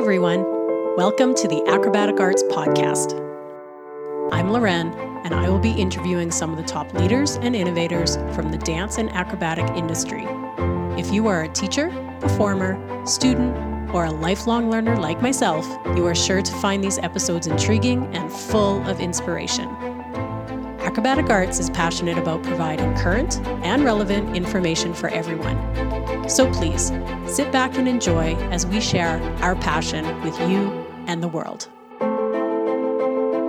everyone. Welcome to the Acrobatic Arts Podcast. I'm Loren, and I will be interviewing some of the top leaders and innovators from the dance and acrobatic industry. If you are a teacher, performer, student, or a lifelong learner like myself, you are sure to find these episodes intriguing and full of inspiration. Acrobatic Arts is passionate about providing current and relevant information for everyone. So please sit back and enjoy as we share our passion with you and the world.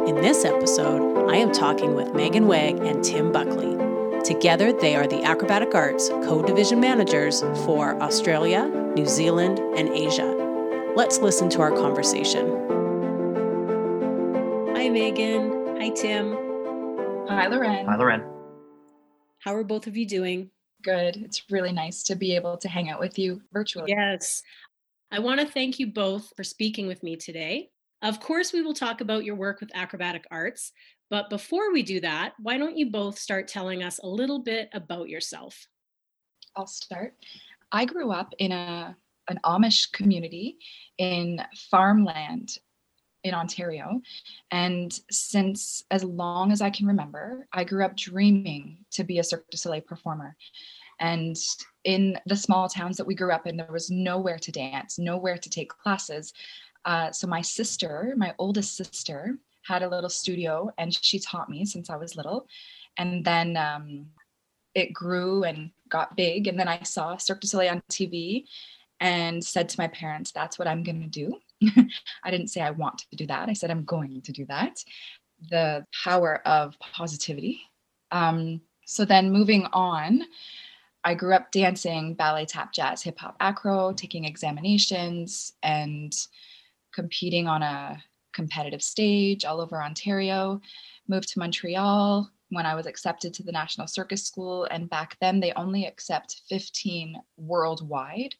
In this episode, I am talking with Meaghan Wegg and Tim Buckley. Together, they are the Acrobatic Arts co division managers for Australia, New Zealand, and Asia. Let's listen to our conversation. Hi, Meaghan. Hi, Tim. Hi, Loren. Hi, Loren. How are both of you doing? Good. It's really nice to be able to hang out with you virtually. Yes. I want to thank you both for speaking with me today. Of course, we will talk about your work with acrobatic arts, but before we do that, why don't you both start telling us a little bit about yourself? I'll start. I grew up in a an Amish community in farmland in Ontario. And since as long as I can remember, I grew up dreaming to be a Cirque du Soleil performer. And in the small towns that we grew up in, there was nowhere to dance, nowhere to take classes. Uh, so my sister, my oldest sister, had a little studio and she taught me since I was little. And then um, it grew and got big. And then I saw Cirque du Soleil on TV and said to my parents, that's what I'm going to do. I didn't say I want to do that. I said I'm going to do that. The power of positivity. Um, so then moving on, I grew up dancing ballet, tap, jazz, hip hop, acro, taking examinations and competing on a competitive stage all over Ontario. Moved to Montreal when I was accepted to the National Circus School. And back then, they only accept 15 worldwide.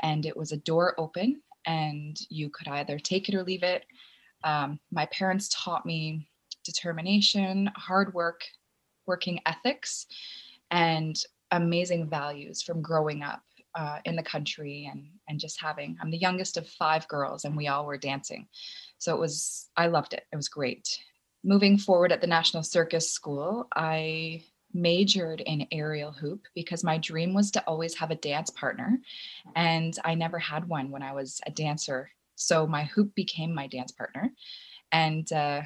And it was a door open and you could either take it or leave it. Um, my parents taught me determination, hard work, working ethics, and amazing values from growing up uh, in the country and and just having. I'm the youngest of five girls, and we all were dancing, so it was. I loved it. It was great. Moving forward at the National Circus School, I majored in aerial hoop because my dream was to always have a dance partner. And I never had one when I was a dancer. So my hoop became my dance partner. And uh,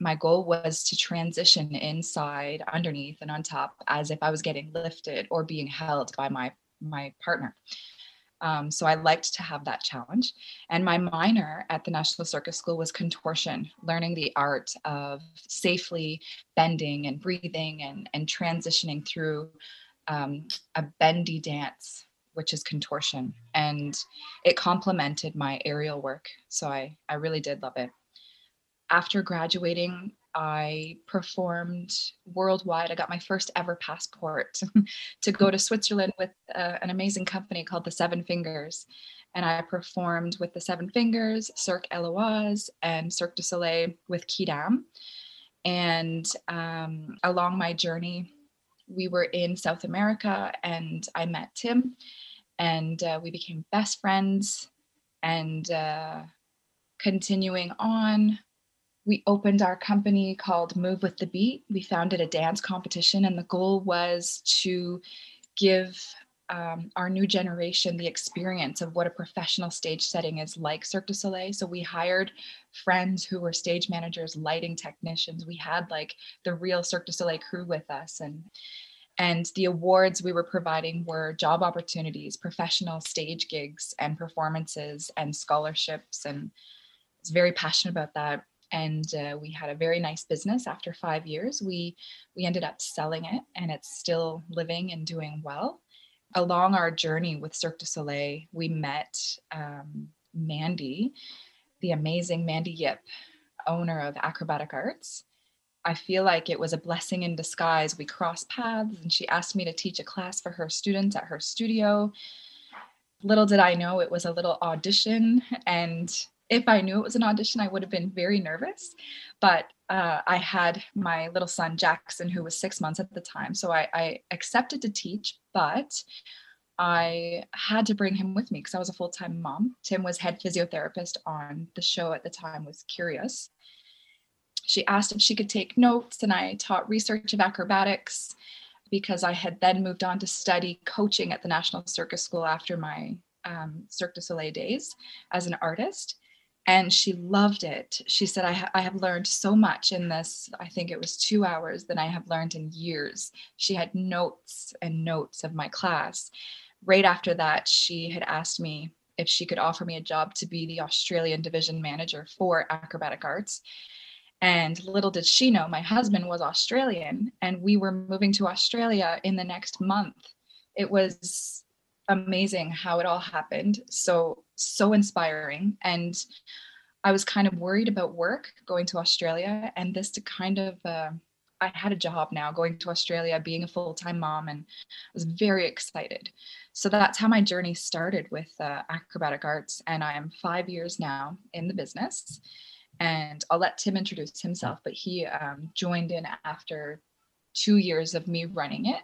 my goal was to transition inside, underneath, and on top as if I was getting lifted or being held by my my partner. Um, so I liked to have that challenge. And my minor at the National Circus School was contortion, learning the art of safely bending and breathing and, and transitioning through um, a bendy dance, which is contortion. And it complemented my aerial work. So I, I really did love it. After graduating, I performed worldwide. I got my first ever passport to go to Switzerland with uh, an amazing company called the Seven Fingers. And I performed with the Seven Fingers, Cirque Éloize, and Cirque du Soleil with Quidam. And um, along my journey, we were in South America and I met Tim and uh, we became best friends. And uh, continuing on, we opened our company called Move with the Beat. We founded a dance competition, and the goal was to give um, our new generation the experience of what a professional stage setting is like Cirque du Soleil. So we hired friends who were stage managers, lighting technicians. We had like the real Cirque du Soleil crew with us, and and the awards we were providing were job opportunities, professional stage gigs, and performances, and scholarships. And I was very passionate about that and uh, we had a very nice business after five years. We we ended up selling it and it's still living and doing well. Along our journey with cirque du soleil we met um, mandy the amazing mandy yip owner of acrobatic arts. I feel like it was a blessing in disguise. We crossed paths and she asked me to teach a class for her students at her studio. Little did i know it was a little audition and if I knew it was an audition, I would have been very nervous. But uh, I had my little son Jackson, who was six months at the time, so I, I accepted to teach. But I had to bring him with me because I was a full time mom. Tim was head physiotherapist on the show at the time, was curious. She asked if she could take notes, and I taught research of acrobatics because I had then moved on to study coaching at the National Circus School after my um, Cirque du Soleil days as an artist and she loved it. She said, I, ha- I have learned so much in this. I think it was two hours that I have learned in years. She had notes and notes of my class. Right after that, she had asked me if she could offer me a job to be the Australian division manager for acrobatic arts. And little did she know, my husband was Australian and we were moving to Australia in the next month. It was amazing how it all happened. So, so inspiring. And I was kind of worried about work going to Australia and this to kind of, uh, I had a job now going to Australia, being a full time mom, and I was very excited. So that's how my journey started with uh, acrobatic arts. And I am five years now in the business. And I'll let Tim introduce himself, but he um, joined in after two years of me running it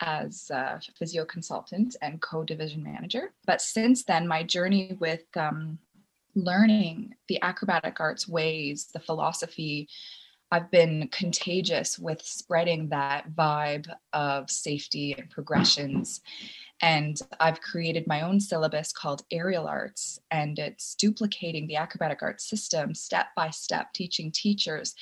as a physio consultant and co-division manager. But since then, my journey with um, learning the acrobatic arts ways, the philosophy, I've been contagious with spreading that vibe of safety and progressions. And I've created my own syllabus called Aerial Arts, and it's duplicating the acrobatic arts system step by step, teaching teachers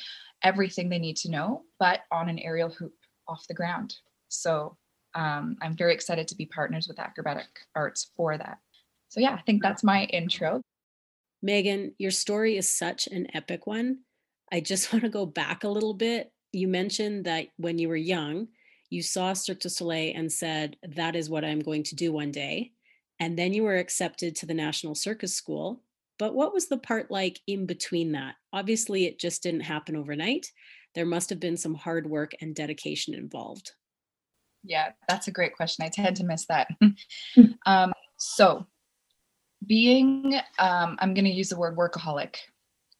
everything they need to know, but on an aerial hoop off the ground. So um, I'm very excited to be partners with Acrobatic Arts for that. So yeah, I think that's my intro. Meaghan, your story is such an epic one. I just want to go back a little bit. You mentioned that when you were young, you saw Cirque du Soleil and said, That is what I'm going to do one day. And then you were accepted to the National Circus School. But what was the part like in between that? Obviously, it just didn't happen overnight. There must have been some hard work and dedication involved. Yeah, that's a great question. I tend to miss that. um, so, being, um, I'm going to use the word workaholic.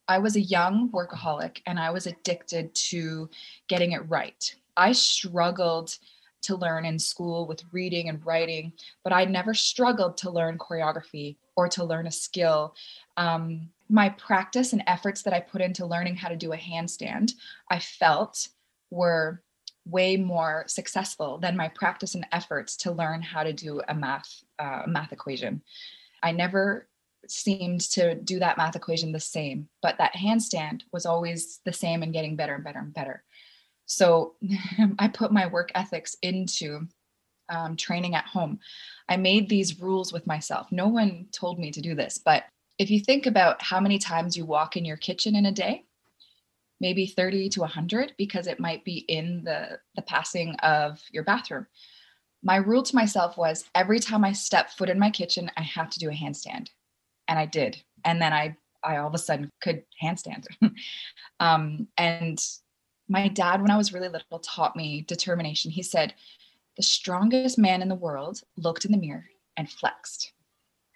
I was a young workaholic and I was addicted to getting it right. I struggled to learn in school with reading and writing, but I never struggled to learn choreography or to learn a skill. Um, my practice and efforts that I put into learning how to do a handstand, I felt were way more successful than my practice and efforts to learn how to do a math uh, math equation. I never seemed to do that math equation the same, but that handstand was always the same and getting better and better and better. So I put my work ethics into um, training at home. I made these rules with myself. No one told me to do this, but if you think about how many times you walk in your kitchen in a day, maybe 30 to 100 because it might be in the the passing of your bathroom. My rule to myself was every time i step foot in my kitchen i have to do a handstand. And i did. And then i i all of a sudden could handstand. Um, and my dad when i was really little taught me determination. He said the strongest man in the world looked in the mirror and flexed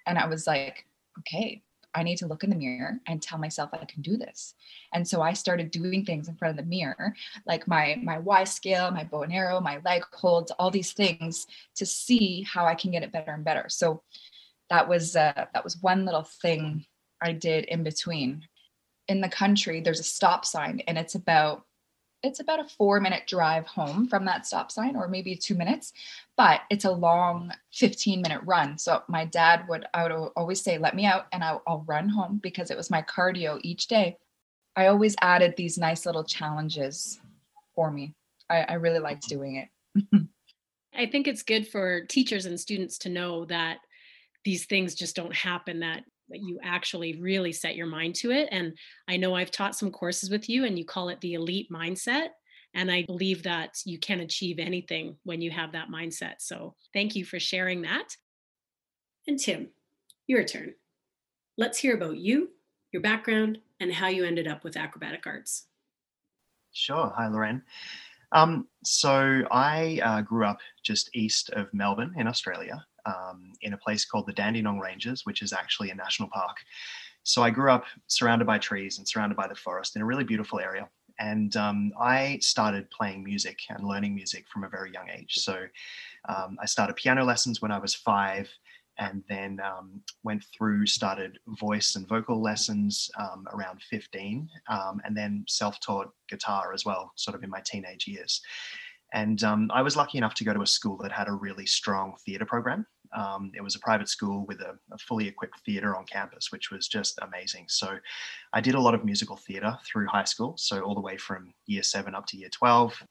and i was like okay I need to look in the mirror and tell myself I can do this. And so I started doing things in front of the mirror, like my my Y scale, my bow and arrow, my leg holds, all these things to see how I can get it better and better. So that was uh, that was one little thing I did in between. In the country, there's a stop sign, and it's about it's about a four minute drive home from that stop sign or maybe two minutes but it's a long 15 minute run. So my dad would i would always say let me out and I'll, I'll run home because it was my cardio each day. I always added these nice little challenges for me. I, I really liked doing it. I think it's good for teachers and students to know that these things just don't happen that that you actually really set your mind to it. And I know I've taught some courses with you and you call it the elite mindset. And I believe that you can achieve anything when you have that mindset. So thank you for sharing that. And Tim, your turn. Let's hear about you, your background, and how you ended up with acrobatic arts. Sure. Hi, Lorraine. Um, so I uh, grew up just east of Melbourne in Australia um, in a place called the Dandenong Ranges, which is actually a national park. So I grew up surrounded by trees and surrounded by the forest in a really beautiful area. and um, I started playing music and learning music from a very young age. So um, I started piano lessons when I was five, and then um, went through, started voice and vocal lessons um, around 15, um, and then self taught guitar as well, sort of in my teenage years. And um, I was lucky enough to go to a school that had a really strong theatre program. Um, it was a private school with a, a, fully equipped theatre on campus, which was just amazing. So I did a lot of musical theatre through high school, so all the way from year seven up to year 12,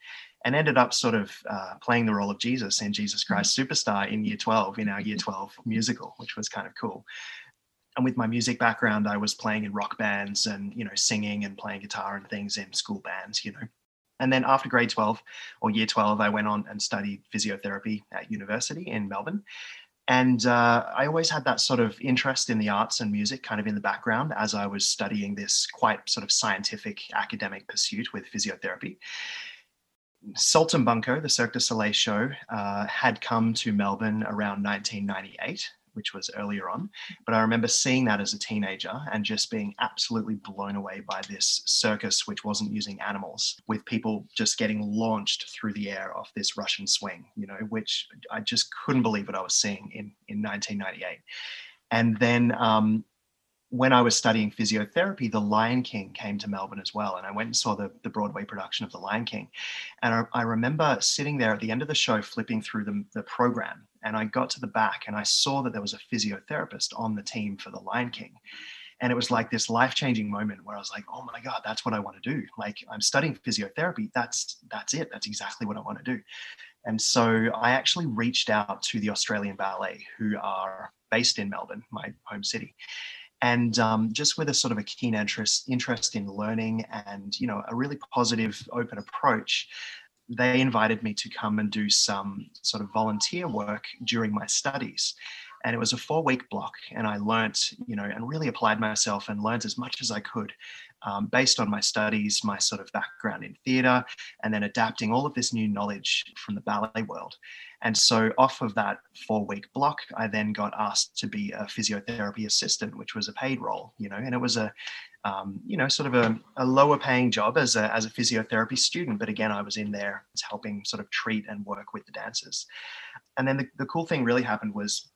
and ended up sort of uh, playing the role of Jesus in Jesus mm-hmm. Christ Superstar in year 12, in our year 12 musical, which was kind of cool. And with my music background, I was playing in rock bands and, you know, singing and playing guitar and things in school bands, you know. And then after grade 12 or year 12, I went on and studied physiotherapy at university in Melbourne. And uh, I always had that sort of interest in the arts and music kind of in the background as I was studying this quite sort of scientific academic pursuit with physiotherapy. Saltimbanco, the Cirque du Soleil show, uh, had come to Melbourne around 1998 which was earlier on. But I remember seeing that as a teenager and just being absolutely blown away by this circus, which wasn't using animals, with people just getting launched through the air off this Russian swing, you know, which I just couldn't believe what I was seeing in, in 1998. And then um, when I was studying physiotherapy, The Lion King came to Melbourne as well. And I went and saw the, the Broadway production of The Lion King. And I, I remember sitting there at the end of the show, flipping through the, the program. And I got to the back and I saw that there was a physiotherapist on the team for The Lion King. And it was like this life changing moment where I was like, oh my God, that's what I want to do. Like I'm studying physiotherapy. That's, that's it. That's exactly what I want to do. And so I actually reached out to the Australian Ballet, who are based in Melbourne, my home city and um, just with a sort of a keen interest interest in learning and you know a really positive open approach they invited me to come and do some sort of volunteer work during my studies. And it was a four week block and i learnt you know and really applied myself and learned as much as i could um, based on my studies my sort of background in theatre and then adapting all of this new knowledge from the ballet world. And so, off of that four week block, I then got asked to be a physiotherapy assistant, which was a paid role, you know, and it was a, um, you know, sort of a, a, lower paying job as a, as a physiotherapy student. But again, I was in there helping sort of treat and work with the dancers. And then the, the cool thing really happened was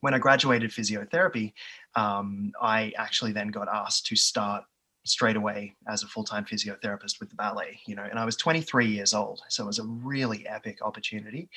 when I graduated physiotherapy, um, I actually then got asked to start straight away as a full-time physiotherapist with the ballet you know and i was 23 years old so it was a really epic opportunity.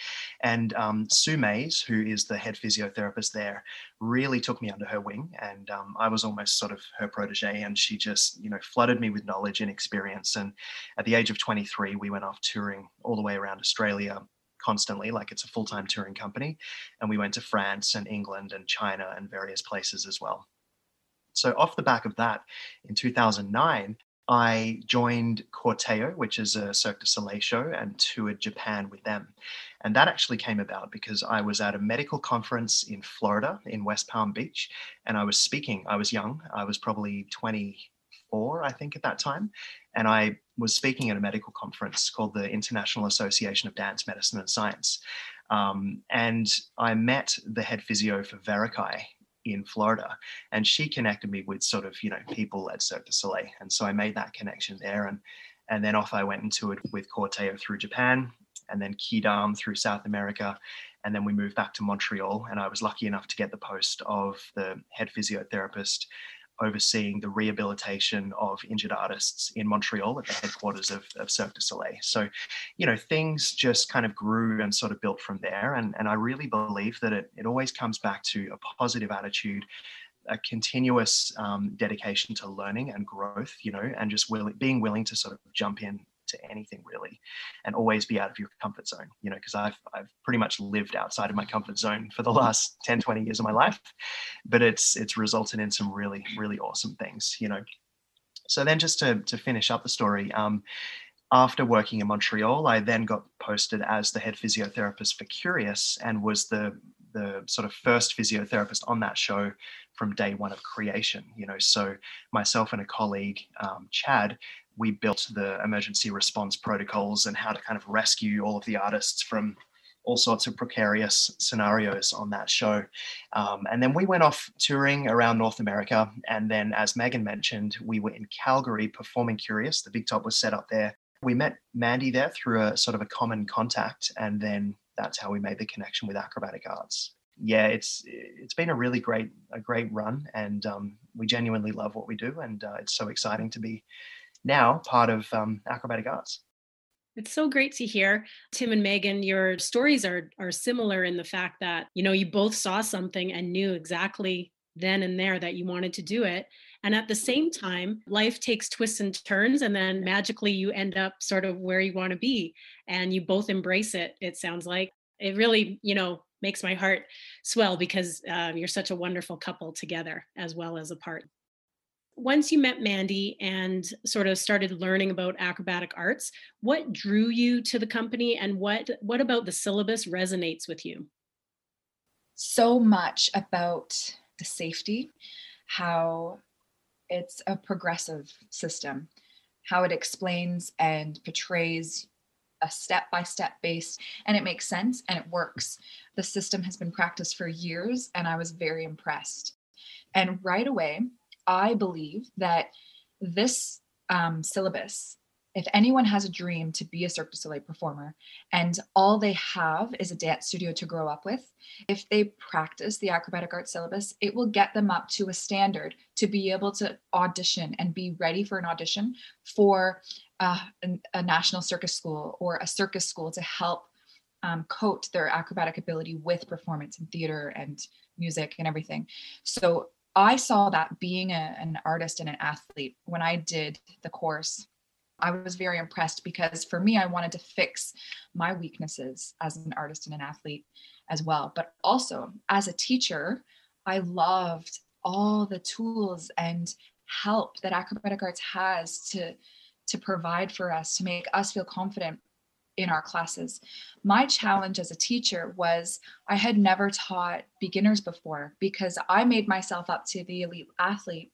And um, sue mayes who is the head physiotherapist there really took me under her wing and um, i was almost sort of her protege and she just you know flooded me with knowledge and experience. And at the age of 23 we went off touring all the way around australia constantly like it's a full-time touring company. And we went to france and england and china and various places as well so, off the back of that, in 2009, I joined Corteo, which is a Cirque du Soleil show, and toured Japan with them. And that actually came about because I was at a medical conference in Florida, in West Palm Beach, and I was speaking. I was young, I was probably 24, I think, at that time. And I was speaking at a medical conference called the International Association of Dance, Medicine, and Science. Um, and I met the head physio for Varekai, in Florida, and she connected me with sort of you know people at Cirque du Soleil, and so I made that connection there, and and then off I went into it with Corteo through Japan, and then Quidam through South America, and then we moved back to Montreal, and I was lucky enough to get the post of the head physiotherapist overseeing the rehabilitation of injured artists in Montreal at the headquarters of, of Cirque du Soleil. So, you know, things just kind of grew and sort of built from there. And, and I really believe that it, it always comes back to a positive attitude a continuous um, dedication to learning and growth, you know, and just willing, being willing to sort of jump in to anything really and always be out of your comfort zone you know because I've, I've pretty much lived outside of my comfort zone for the last 10 20 years of my life but it's it's resulted in some really really awesome things you know so then just to, to finish up the story um, after working in Montreal, I then got posted as the head physiotherapist for Kurios and was the the sort of first physiotherapist on that show from day one of creation. You know, so myself and a colleague, um, Chad, we built the emergency response protocols and how to kind of rescue all of the artists from all sorts of precarious scenarios on that show. Um, and then we went off touring around North America. And then, as Meaghan mentioned, we were in Calgary performing Kurios. The Big Top was set up there. We met Mandy there through a sort of a common contact. And then that's how we made the connection with acrobatic arts. Yeah, it's it's been a really great a great run, and um, we genuinely love what we do, and uh, it's so exciting to be now part of um, acrobatic arts. It's so great to hear. Tim and Meaghan, your stories are are similar in the fact that, you know, you both saw something and knew exactly then and there that you wanted to do it. And at the same time, life takes twists and turns, and then magically you end up sort of where you want to be. And you both embrace it, it sounds like. It really, you know, makes my heart swell because uh, you're such a wonderful couple together as well as apart once you met Mandy and sort of started learning about acrobatic arts, what drew you to the company and what what about the syllabus resonates with you? So much about the safety, how it's a progressive system, how it explains and portrays a step by step base and it makes sense and it works. The system has been practiced for years and I was very impressed. And right away, I believe that this um, syllabus, if anyone has a dream to be a Cirque du Soleil performer and all they have is a dance studio to grow up with, if they practice the acrobatic art syllabus, it will get them up to a standard to be able to audition and be ready for an audition for uh, a, a national circus school or a circus school to help um, coat their acrobatic ability with performance and theater and music and everything. So I saw that being a, an artist and an athlete when I did the course. I was very impressed because for me, I wanted to fix my weaknesses as an artist and an athlete as well. But also as a teacher, I loved all the tools and help that acrobatic arts has to to provide for us to make us feel confident in our classes. My challenge as a teacher was I had never taught beginners before because I made myself up to the elite athlete.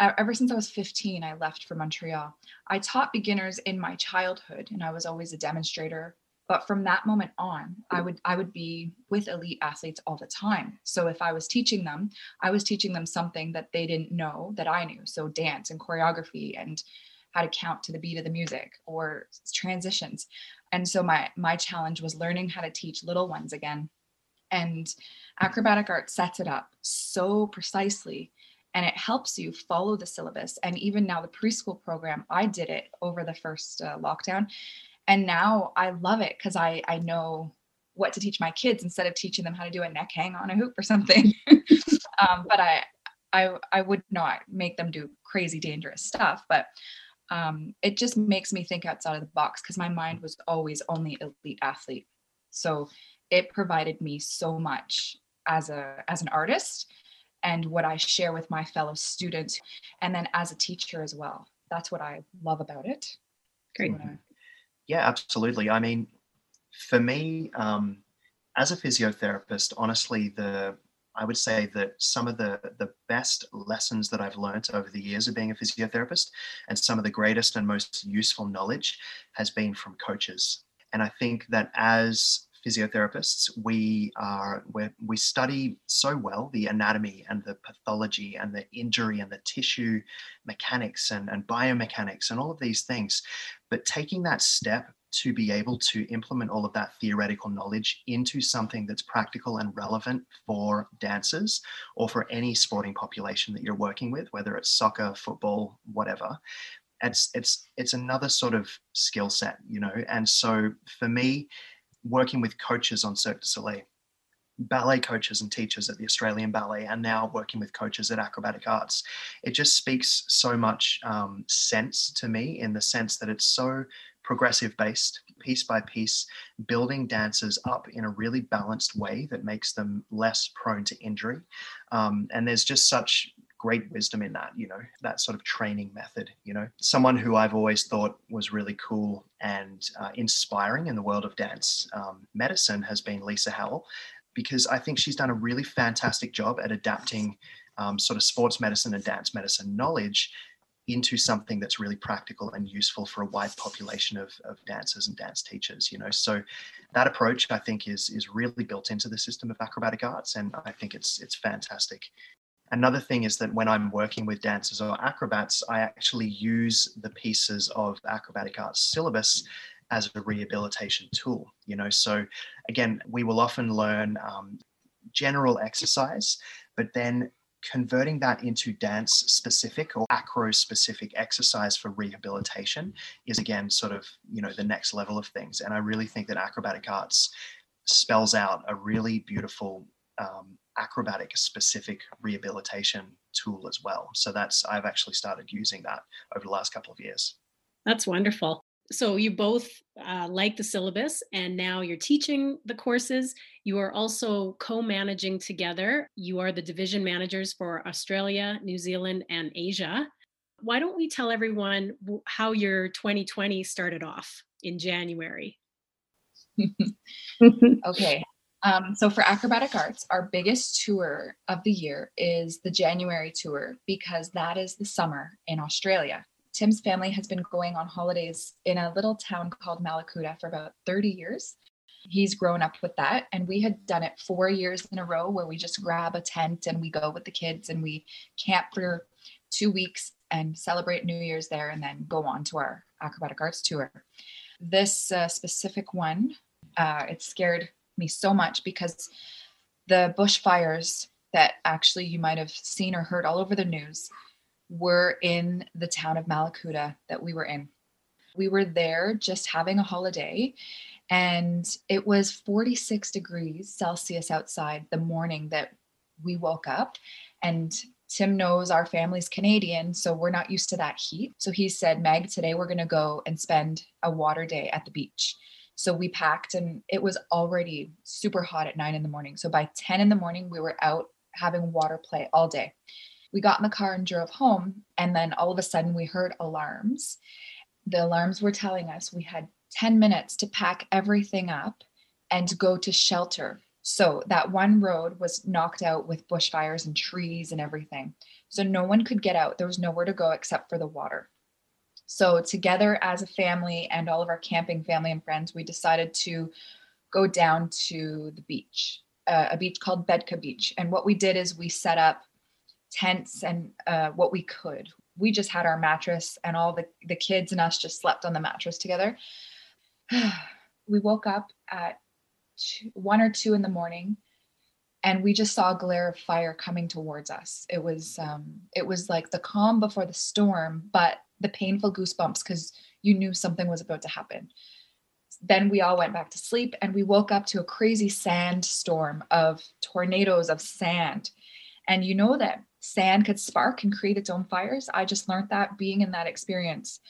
Ever since I was 15, I left for Montreal. I taught beginners in my childhood and I was always a demonstrator. But from that moment on, I would I would be with elite athletes all the time. So if I was teaching them, I was teaching them something that they didn't know that I knew. So dance and choreography and how to count to the beat of the music or transitions and so my my challenge was learning how to teach little ones again. And acrobatic art sets it up so precisely and it helps you follow the syllabus. And even now the preschool program i did it over the first uh, lockdown. And now i love it because i i know what to teach my kids instead of teaching them how to do a neck hang on a hoop or something. Um, but I, I i would not make them do crazy dangerous stuff. But um, it just makes me think outside of the box because my mind was always only elite athlete. So it provided me so much as a as an artist and what I share with my fellow students, and then as a teacher as well. That's what I love about it. Great. Yeah, absolutely. I mean, for me, um, as a physiotherapist, honestly, the I would say that some of the, the best lessons that I've learned over the years of being a physiotherapist and some of the greatest and most useful knowledge has been from coaches. And I think that as physiotherapists, we are we study so well the anatomy and the pathology and the injury and the tissue mechanics and, and biomechanics and all of these things. But taking that step to be able to implement all of that theoretical knowledge into something that's practical and relevant for dancers or for any sporting population that you're working with, whether it's soccer, football, whatever. It's it's it's another sort of skill set, you know. And so for me, working with coaches on Cirque du Soleil, ballet coaches and teachers at the Australian Ballet, and now working with coaches at Acrobatic Arts, it just speaks so much um, sense to me in the sense that it's so progressive based, piece by piece, building dancers up in a really balanced way that makes them less prone to injury. Um, and there's just such great wisdom in that, you know, that sort of training method. You know, someone who I've always thought was really cool and uh, inspiring in the world of dance um, medicine has been Lisa Howell, because I think she's done a really fantastic job at adapting um, sort of sports medicine and dance medicine knowledge into something that's really practical and useful for a wide population of, of dancers and dance teachers you know? So that approach i think is is really built into the system of acrobatic arts and i think it's it's fantastic. Another thing is that when i'm working with dancers or acrobats i actually use the pieces of acrobatic arts syllabus as a rehabilitation tool you know? So again we will often learn um, general exercise but then converting that into dance specific or acro specific exercise for rehabilitation is again sort of you know the next level of things. And i really think that acrobatic arts spells out a really beautiful um, acrobatic specific rehabilitation tool as well. So that's i've actually started using that over the last couple of years. That's wonderful so you both uh, like the syllabus and now you're teaching the courses. You are also co-managing together. You are the division managers for australia new zealand and asia. Why don't we tell everyone how your 2020 started off in january? Okay. Um, so for acrobatic arts our biggest tour of the year is the january tour because that is the summer in australia Tim's family has been going on holidays in a little town called Mallacoota for about 30 years. He's grown up with that. And we had done it four years in a row where we just grab a tent and we go with the kids and we camp for two weeks and celebrate New Year's there and then go on to our acrobatic arts tour. This uh, specific one, uh, it scared me so much because the bushfires that actually you might have seen or heard all over the news were in the town of Mallacoota that we were in. We were there just having a holiday, and it was 46 degrees Celsius outside the morning that we woke up. And Tim knows our family's Canadian, so we're not used to that heat. So he said, Meg, today we're going to go and spend a water day at the beach. So we packed, and it was already super hot at nine in the morning. So by 10 in the morning, we were out having water play all day we got in the car and drove home. And then all of a sudden, we heard alarms. The alarms were telling us we had 10 minutes to pack everything up and go to shelter. So that one road was knocked out with bushfires and trees and everything. So no one could get out. There was nowhere to go except for the water. So, together as a family and all of our camping family and friends, we decided to go down to the beach, uh, a beach called Betka Beach. And what we did is we set up tents and uh, what we could. We just had our mattress, and all the, the kids and us just slept on the mattress together. we woke up at two, one or two in the morning, and we just saw a glare of fire coming towards us. It was um, it was like the calm before the storm, but the painful goosebumps because you knew something was about to happen. Then we all went back to sleep, and we woke up to a crazy sandstorm of tornadoes of sand. And you know that sand could spark and create its own fires. I just learned that being in that experience.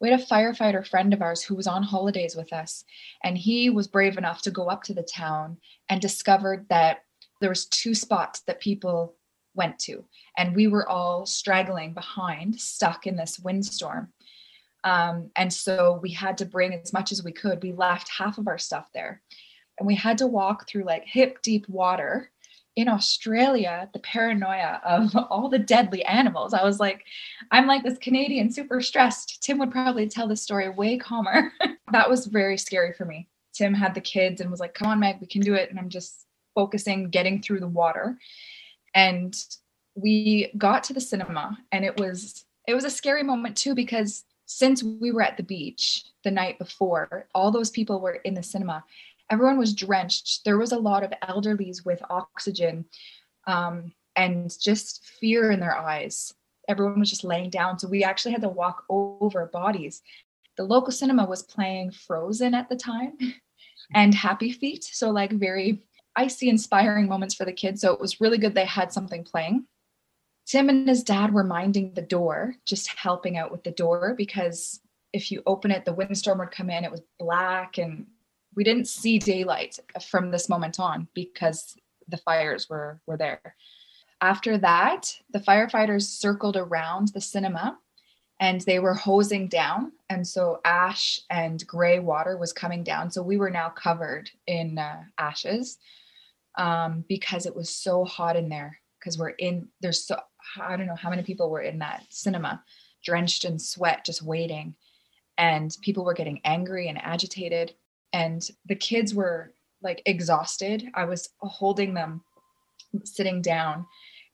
We had a firefighter friend of ours who was on holidays with us, and he was brave enough to go up to the town and discovered that there was two spots that people went to, and we were all straggling behind, stuck in this windstorm. Um, and so we had to bring as much as we could. We left half of our stuff there, and we had to walk through like hip deep water in Australia, the paranoia of all the deadly animals. I was like, I'm like this Canadian, super stressed. Tim would probably tell the story way calmer. that was very scary for me. Tim had the kids and was like, come on, Meg, we can do it. And I'm just focusing, getting through the water. And we got to the cinema and it was it was a scary moment too because since we were at the beach the night before all those people were in the cinema everyone was drenched. There was a lot of elderlies with oxygen um, and just fear in their eyes. Everyone was just laying down. So we actually had to walk over bodies. The local cinema was playing Frozen at the time and Happy Feet. So, like, very icy, inspiring moments for the kids. So, it was really good they had something playing. Tim and his dad were minding the door, just helping out with the door because if you open it, the windstorm would come in. It was black and we didn't see daylight from this moment on because the fires were were there. After that, the firefighters circled around the cinema and they were hosing down and so ash and gray water was coming down so we were now covered in uh, ashes um, because it was so hot in there because we're in there's so I don't know how many people were in that cinema, drenched in sweat, just waiting. And people were getting angry and agitated. And the kids were like exhausted. I was holding them sitting down.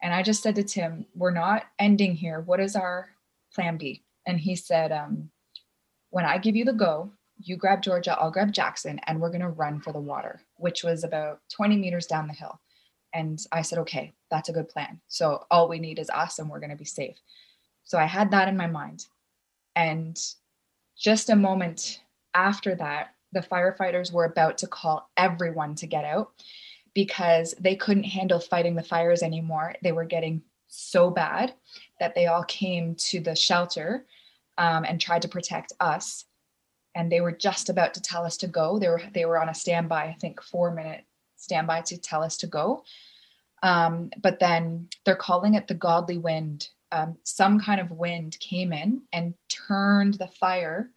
And I just said to Tim, We're not ending here. What is our plan B? And he said, um, When I give you the go, you grab Georgia, I'll grab Jackson, and we're going to run for the water, which was about 20 meters down the hill. And I said, okay, that's a good plan. So all we need is us and we're going to be safe. So I had that in my mind. And just a moment after that, the firefighters were about to call everyone to get out because they couldn't handle fighting the fires anymore. They were getting so bad that they all came to the shelter um, and tried to protect us. And they were just about to tell us to go. They were they were on a standby, I think four minute standby to tell us to go. Um, but then they're calling it the godly wind. Um, some kind of wind came in and turned the fire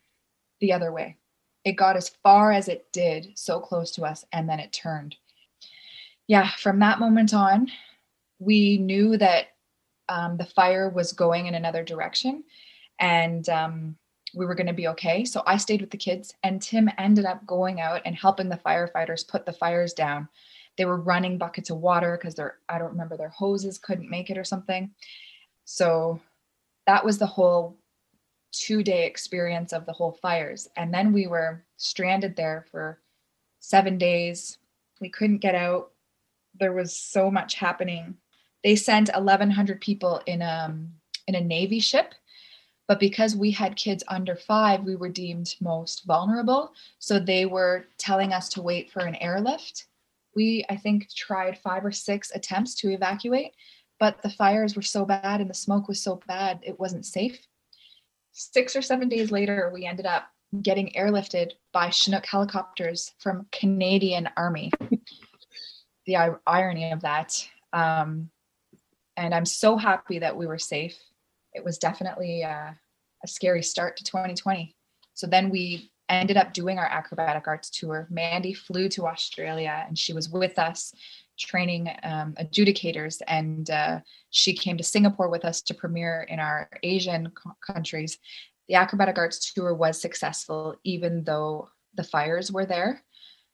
the other way. It got as far as it did, so close to us, and then it turned. Yeah, from that moment on, we knew that um, the fire was going in another direction and um, we were going to be okay. So I stayed with the kids, and Tim ended up going out and helping the firefighters put the fires down. They were running buckets of water because their I don't remember their hoses couldn't make it or something. So that was the whole two day experience of the whole fires. And then we were stranded there for seven days. We couldn't get out. There was so much happening. They sent 1,100 people in a, um, in a Navy ship but because we had kids under five, we were deemed most vulnerable. So they were telling us to wait for an airlift. We, I think, tried five or six attempts to evacuate, but the fires were so bad and the smoke was so bad, it wasn't safe. Six or seven days later, we ended up getting airlifted by Chinook helicopters from Canadian Army. the irony of that. Um, and I'm so happy that we were safe it was definitely uh, a scary start to 2020. So then we ended up doing our acrobatic arts tour. Mandy flew to Australia and she was with us training um, adjudicators and uh, she came to Singapore with us to premiere in our Asian co- countries. The acrobatic arts tour was successful even though the fires were there.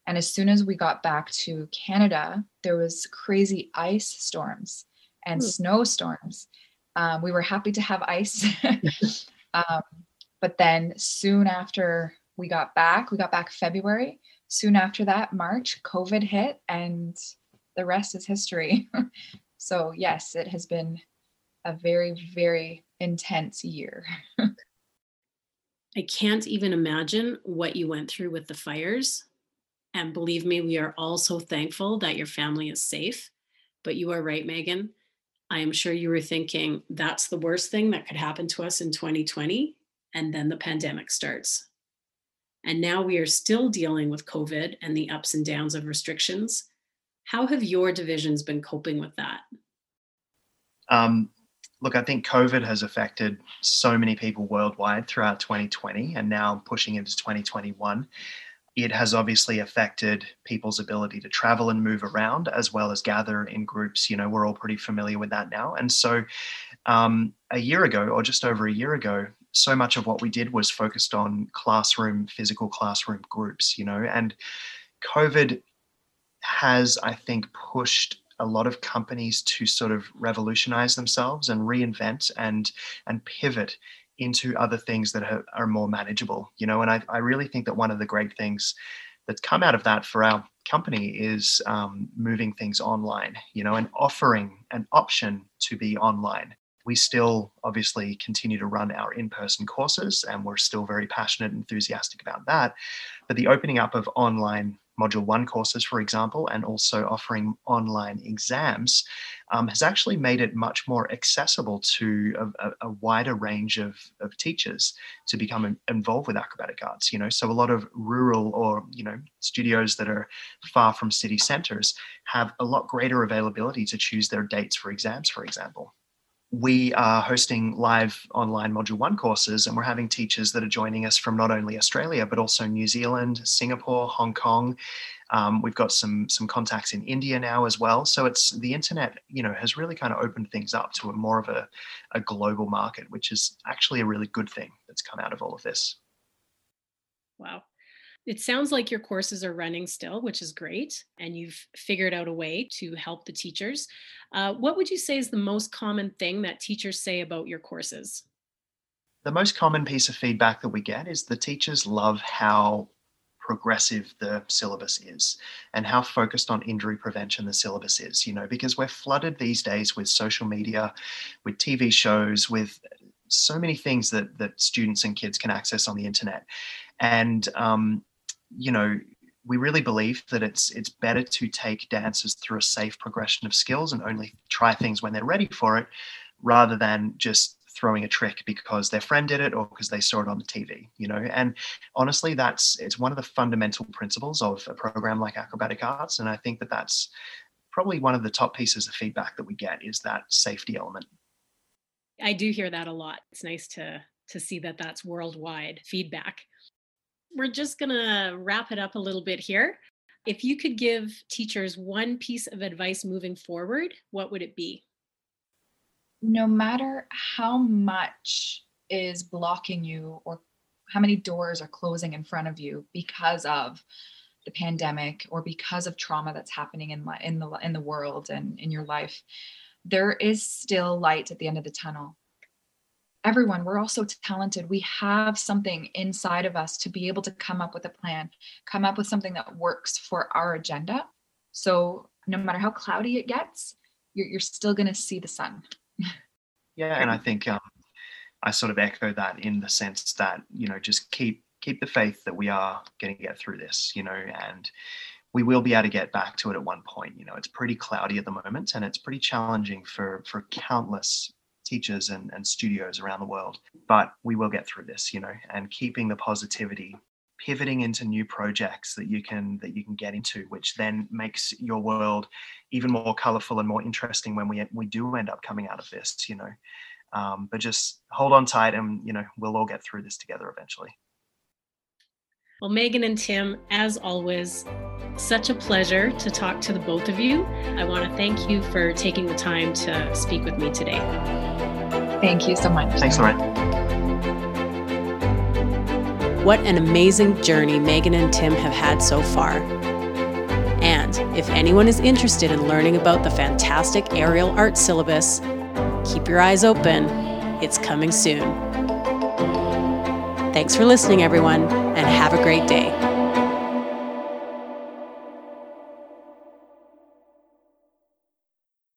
And as soon as we got back to Canada, there was crazy ice storms and mm. snowstorms. Um, we were happy to have ice. um, but then soon after we got back, we got back February. Soon after that, March, COVID hit, and the rest is history. so, yes, it has been a very, very intense year. I can't even imagine what you went through with the fires. And believe me, we are all so thankful that your family is safe. But you are right, Meaghan. I am sure you were thinking that's the worst thing that could happen to us in 2020. And then the pandemic starts. And now we are still dealing with COVID and the ups and downs of restrictions. How have your divisions been coping with that? Um, look, I think COVID has affected so many people worldwide throughout 2020 and now pushing into 2021 it has obviously affected people's ability to travel and move around as well as gather in groups. You know, we're all pretty familiar with that now. And so, um, a year ago, or just over a year ago, so much of what we did was focused on classroom, physical classroom groups, you know, and COVID has, I think, pushed a lot of companies to sort of revolutionize themselves and reinvent and and pivot into other things that are, more manageable you know? And I, I really think that one of the great things that's come out of that for our company is um, moving things online you know and offering an option to be online. We still obviously continue to run our in-person courses and we're still very passionate and enthusiastic about that. But the opening up of online Module 1 courses, for example, and also offering online exams, um, has actually made it much more accessible to a, a wider range of, of teachers to become involved with acrobatic arts. You know, so a lot of rural or, you know, studios that are far from city centers have a lot greater availability to choose their dates for exams, for example we are hosting live online Module 1 courses, and we're having teachers that are joining us from not only Australia, but also New Zealand, Singapore, Hong Kong, Um, we've got some some contacts in India now as well. So it's the internet, you know, has really kind of opened things up to a more of a, a global market, which is actually a really good thing that's come out of all of this. Wow. It sounds like your courses are running still, which is great, and you've figured out a way to help the teachers. Uh, what would you say is the most common thing that teachers say about your courses? The most common piece of feedback that we get is the teachers love how progressive the syllabus is and how focused on injury prevention the syllabus is you know because we're flooded these days with social media with tv shows with so many things that that students and kids can access on the internet and um, you know we really believe that it's it's better to take dancers through a safe progression of skills and only try things when they're ready for it rather than just throwing a trick because their friend did it or because they saw it on the TV, you know. And honestly, that's it's one of the fundamental principles of a program like Acrobatic Arts, and I think that that's probably one of the top pieces of feedback that we get is that safety element. I do hear that a lot. It's nice to to see that that's worldwide feedback we're just going to wrap it up a little bit here. If you could give teachers one piece of advice moving forward, what would it be? No matter how much is blocking you or how many doors are closing in front of you because of the pandemic or because of trauma that's happening in, in the in the world and in your life there is still light at the end of the tunnel everyone we're all so talented. We have something inside of us to be able to come up with a plan come up with something that works for our agenda. So no matter how cloudy it gets you're, you're still going to see the sun. Yeah and i think um, i sort of echo that in the sense that you know just keep keep the faith that we are going to get through this you know and we will be able to get back to it at one point. You know it's pretty cloudy at the moment and it's pretty challenging for for countless teachers and, and studios around the world. But we will get through this, you know, and keeping the positivity pivoting into new projects that you can that you can get into which then makes your world even more colorful and more interesting when we we do end up coming out of this you know um, but just hold on tight and you know we'll all get through this together eventually well meaghan and tim as always such a pleasure to talk to the both of you i want to thank you for taking the time to speak with me today Thank you so much. Thanks, Lauren. What an amazing journey Meaghan and Tim have had so far. And if anyone is interested in learning about the fantastic aerial art syllabus, keep your eyes open. It's coming soon. Thanks for listening, everyone, and have a great day.